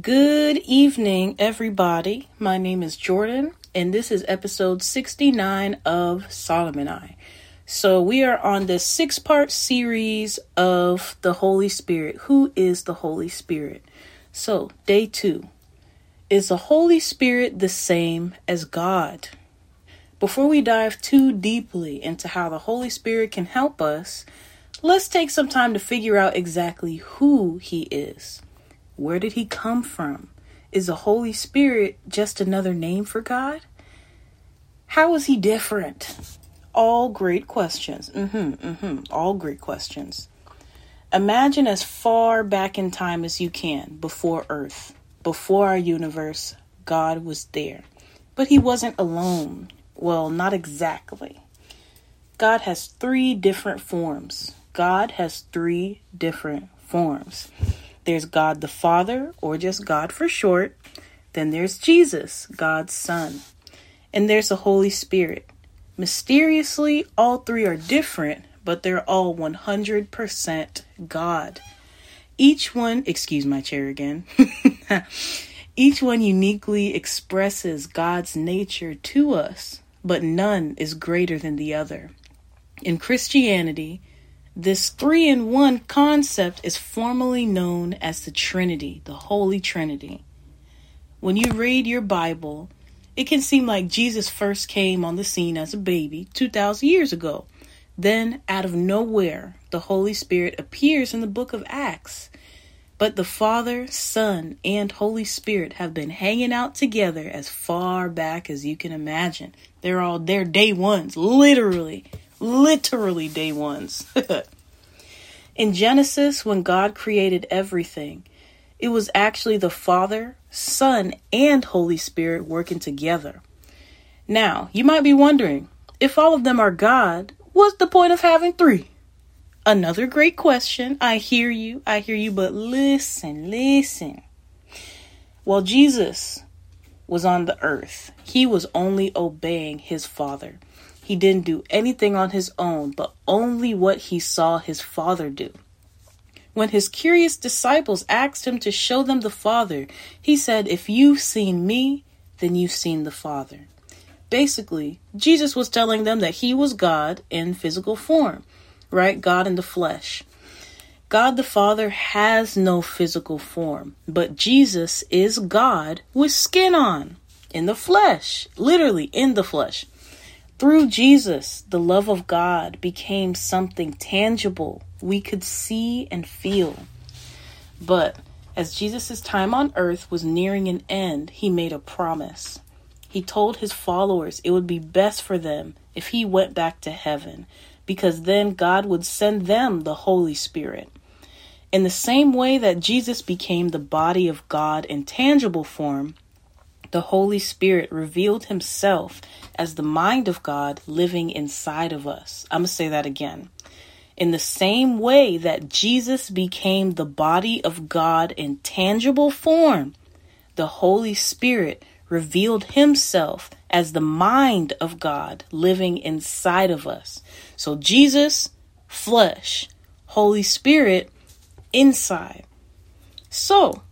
Good evening, everybody. My name is Jordan, and this is episode 69 of Solomon I. So, we are on the six part series of the Holy Spirit. Who is the Holy Spirit? So, day two Is the Holy Spirit the same as God? Before we dive too deeply into how the Holy Spirit can help us, let's take some time to figure out exactly who He is. Where did he come from? Is the Holy Spirit just another name for God? How is he different? All great questions. Mm-hmm, mm-hmm. All great questions. Imagine as far back in time as you can, before Earth, before our universe, God was there. But he wasn't alone. Well, not exactly. God has three different forms. God has three different forms. There's God the Father, or just God for short. Then there's Jesus, God's Son. And there's the Holy Spirit. Mysteriously, all three are different, but they're all 100% God. Each one, excuse my chair again, each one uniquely expresses God's nature to us, but none is greater than the other. In Christianity, this three in one concept is formally known as the Trinity, the Holy Trinity. When you read your Bible, it can seem like Jesus first came on the scene as a baby 2,000 years ago. Then, out of nowhere, the Holy Spirit appears in the book of Acts. But the Father, Son, and Holy Spirit have been hanging out together as far back as you can imagine. They're all they're day ones, literally literally day ones. in Genesis, when God created everything, it was actually the Father, Son, and Holy Spirit working together. Now, you might be wondering if all of them are God, what's the point of having three? Another great question. I hear you. I hear you, but listen, listen. While Jesus was on the earth, he was only obeying his Father. He didn't do anything on his own, but only what he saw his Father do. When his curious disciples asked him to show them the Father, he said, If you've seen me, then you've seen the Father. Basically, Jesus was telling them that he was God in physical form, right? God in the flesh. God the Father has no physical form, but Jesus is God with skin on, in the flesh, literally in the flesh. Through Jesus, the love of God became something tangible we could see and feel. But as Jesus' time on earth was nearing an end, he made a promise. He told his followers it would be best for them if he went back to heaven, because then God would send them the Holy Spirit. In the same way that Jesus became the body of God in tangible form, the Holy Spirit revealed himself as the mind of God living inside of us. I'm going to say that again. In the same way that Jesus became the body of God in tangible form, the Holy Spirit revealed himself as the mind of God living inside of us. So Jesus, flesh, Holy Spirit, inside. So,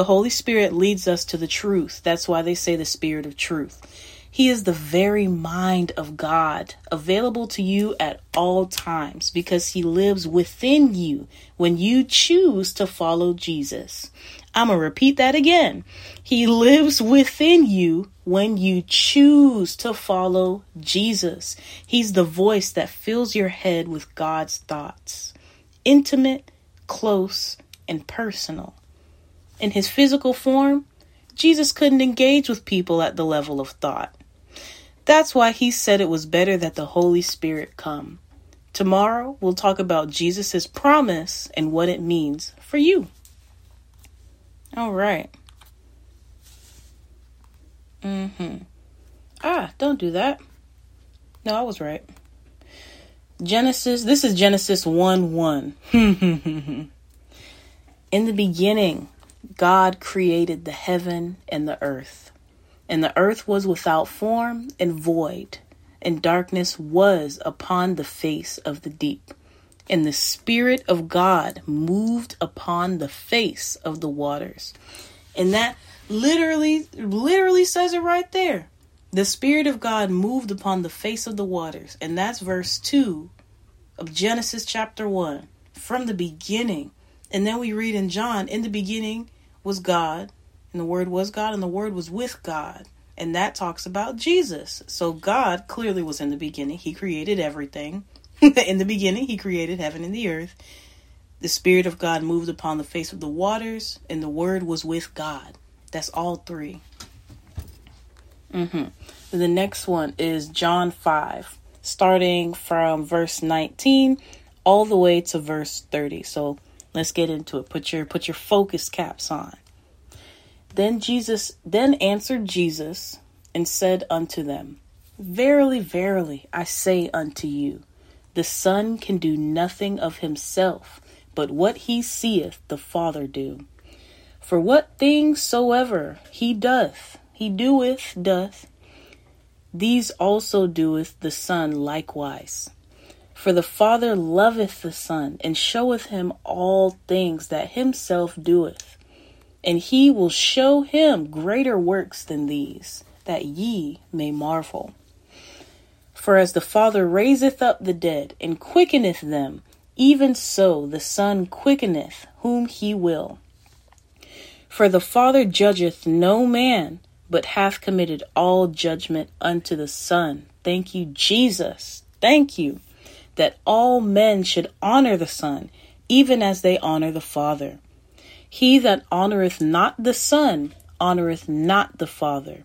the Holy Spirit leads us to the truth. That's why they say the Spirit of truth. He is the very mind of God, available to you at all times because He lives within you when you choose to follow Jesus. I'm going to repeat that again. He lives within you when you choose to follow Jesus. He's the voice that fills your head with God's thoughts intimate, close, and personal. In his physical form, Jesus couldn't engage with people at the level of thought. That's why he said it was better that the Holy Spirit come. Tomorrow, we'll talk about Jesus' promise and what it means for you. All right. Mm-hmm. Ah, don't do that. No, I was right. Genesis, this is Genesis 1 1. In the beginning, God created the heaven and the earth. And the earth was without form and void, and darkness was upon the face of the deep. And the Spirit of God moved upon the face of the waters. And that literally, literally says it right there. The Spirit of God moved upon the face of the waters. And that's verse 2 of Genesis chapter 1. From the beginning. And then we read in John, in the beginning was God, and the Word was God, and the Word was with God. And that talks about Jesus. So God clearly was in the beginning. He created everything. in the beginning, He created heaven and the earth. The Spirit of God moved upon the face of the waters, and the Word was with God. That's all 3 Mm-hmm. The next one is John 5, starting from verse 19 all the way to verse 30. So let's get into it. Put your put your focus caps on. Then Jesus then answered Jesus and said unto them, Verily, verily, I say unto you, the Son can do nothing of himself, but what he seeth the Father do. For what things soever he doth, he doeth, doth, these also doeth the Son likewise. For the Father loveth the Son, and showeth him all things that himself doeth and he will show him greater works than these, that ye may marvel. For as the Father raiseth up the dead, and quickeneth them, even so the Son quickeneth whom he will. For the Father judgeth no man, but hath committed all judgment unto the Son. Thank you, Jesus. Thank you. That all men should honor the Son, even as they honor the Father. He that honoureth not the Son honoureth not the Father,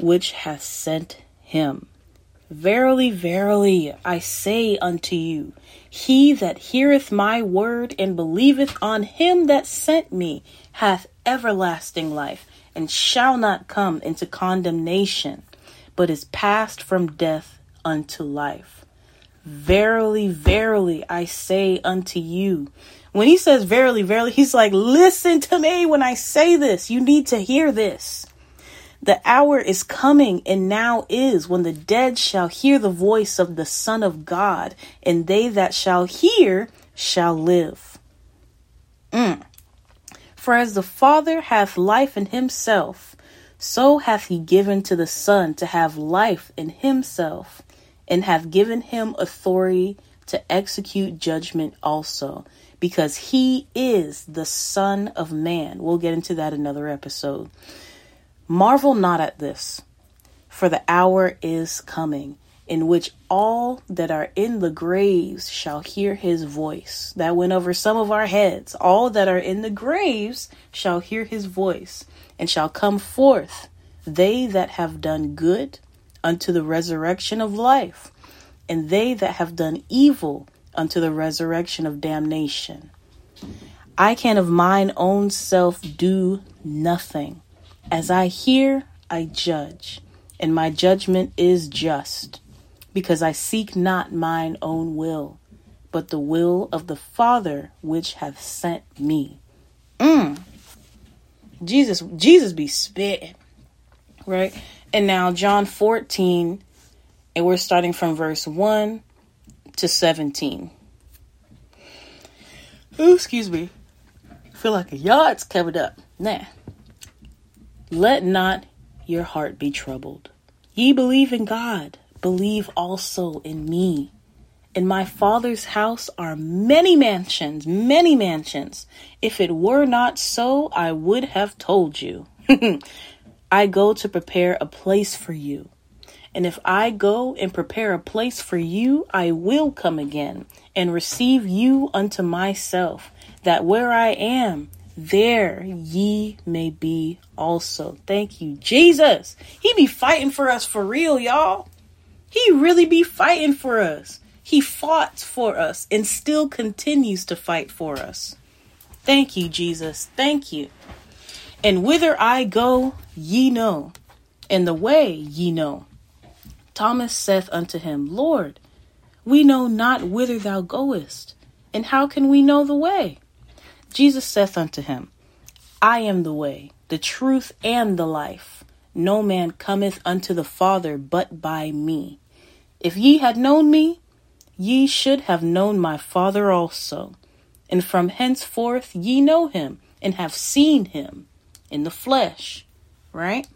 which hath sent him. Verily, verily, I say unto you, he that heareth my word and believeth on him that sent me hath everlasting life, and shall not come into condemnation, but is passed from death unto life. Verily, verily, I say unto you, when he says verily, verily, he's like, listen to me when I say this. You need to hear this. The hour is coming and now is when the dead shall hear the voice of the Son of God, and they that shall hear shall live. Mm. For as the Father hath life in himself, so hath he given to the Son to have life in himself, and have given him authority to execute judgment also because he is the Son of Man. We'll get into that another episode. Marvel not at this, for the hour is coming in which all that are in the graves shall hear his voice. That went over some of our heads. All that are in the graves shall hear his voice, and shall come forth, they that have done good unto the resurrection of life, and they that have done evil unto the resurrection of damnation. I can of mine own self do nothing. As I hear, I judge, and my judgment is just, because I seek not mine own will, but the will of the Father which hath sent me. Mm. Jesus, Jesus be spitting, right? And now John 14, and we're starting from verse 1 to 17. Ooh, excuse me. I feel like a yard's covered up. Nah. Let not your heart be troubled. Ye believe in God, believe also in me. In my Father's house are many mansions, many mansions. If it were not so, I would have told you. I go to prepare a place for you. And if I go and prepare a place for you, I will come again and receive you unto myself, that where I am, there ye may be also. Thank you, Jesus. He be fighting for us for real, y'all. He really be fighting for us. He fought for us and still continues to fight for us. Thank you, Jesus. Thank you. And whither I go, ye know, and the way ye know. Thomas saith unto him, Lord, we know not whither thou goest, and how can we know the way? Jesus saith unto him, I am the way, the truth, and the life. No man cometh unto the Father but by me. If ye had known me, ye should have known my Father also. And from henceforth ye know him, and have seen him. In the flesh, right?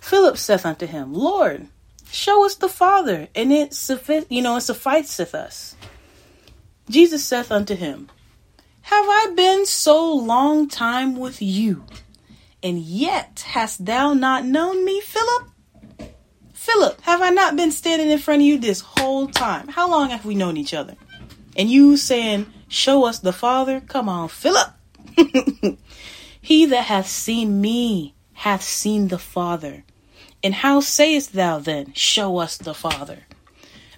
Philip saith unto him, Lord, show us the Father, and it you know, it sufficeth us. Jesus saith unto him, Have I been so long time with you, and yet hast thou not known me, Philip? Philip, have I not been standing in front of you this whole time? How long have we known each other? And you saying, Show us the Father? Come on, Philip. he that hath seen me hath seen the Father. And how sayest thou then, Show us the Father?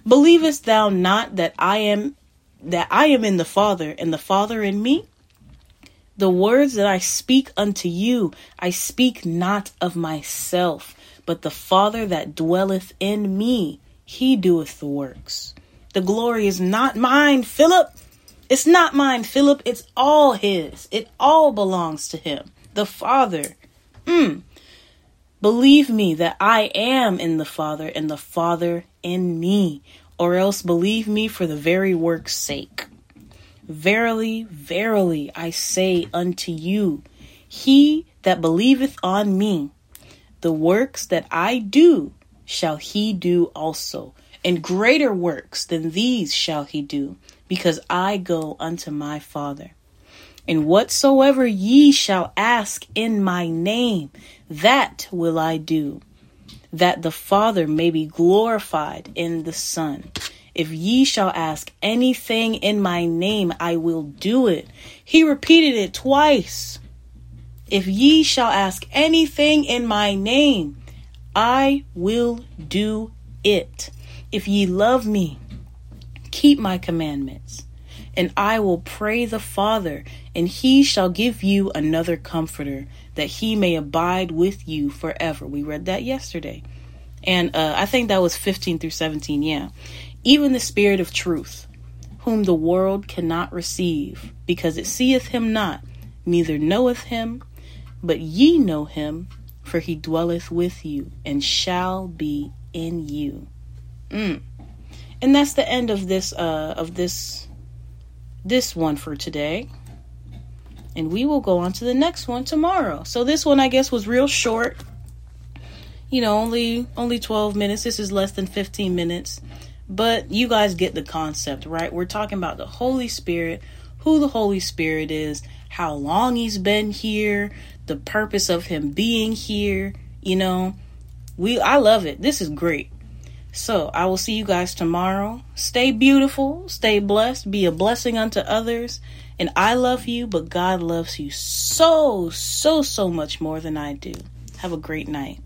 Believest thou not that I am that I am in the Father, and the Father in me? The words that I speak unto you, I speak not of myself, but the Father that dwelleth in me, he doeth the works. The glory is not mine, Philip. It's not mine, Philip. It's all his. It all belongs to him, the Father. Mm. Believe me that I am in the Father and the Father in me, or else believe me for the very work's sake. Verily, verily, I say unto you, he that believeth on me, the works that I do shall he do also, and greater works than these shall he do, because I go unto my Father. And whatsoever ye shall ask in my name, that will I do, that the Father may be glorified in the Son. If ye shall ask anything in my name, I will do it. He repeated it twice. If ye shall ask anything in my name, I will do it. If ye love me, keep my commandments. And I will pray the Father, and he shall give you another comforter, that he may abide with you forever. We read that yesterday. And uh, I think that was 15 through 17, yeah. Even the Spirit of truth, whom the world cannot receive, because it seeth him not, neither knoweth him, but ye know him, for he dwelleth with you and shall be in you. Mm. And that's the end of this uh of this this one for today. And we will go on to the next one tomorrow. So this one I guess was real short. You know, only only 12 minutes. This is less than 15 minutes. But you guys get the concept, right? We're talking about the Holy Spirit, who the Holy Spirit is, how long he's been here, the purpose of him being here, you know. We I love it. This is great. So, I will see you guys tomorrow. Stay beautiful, stay blessed, be a blessing unto others. And I love you, but God loves you so, so, so much more than I do. Have a great night.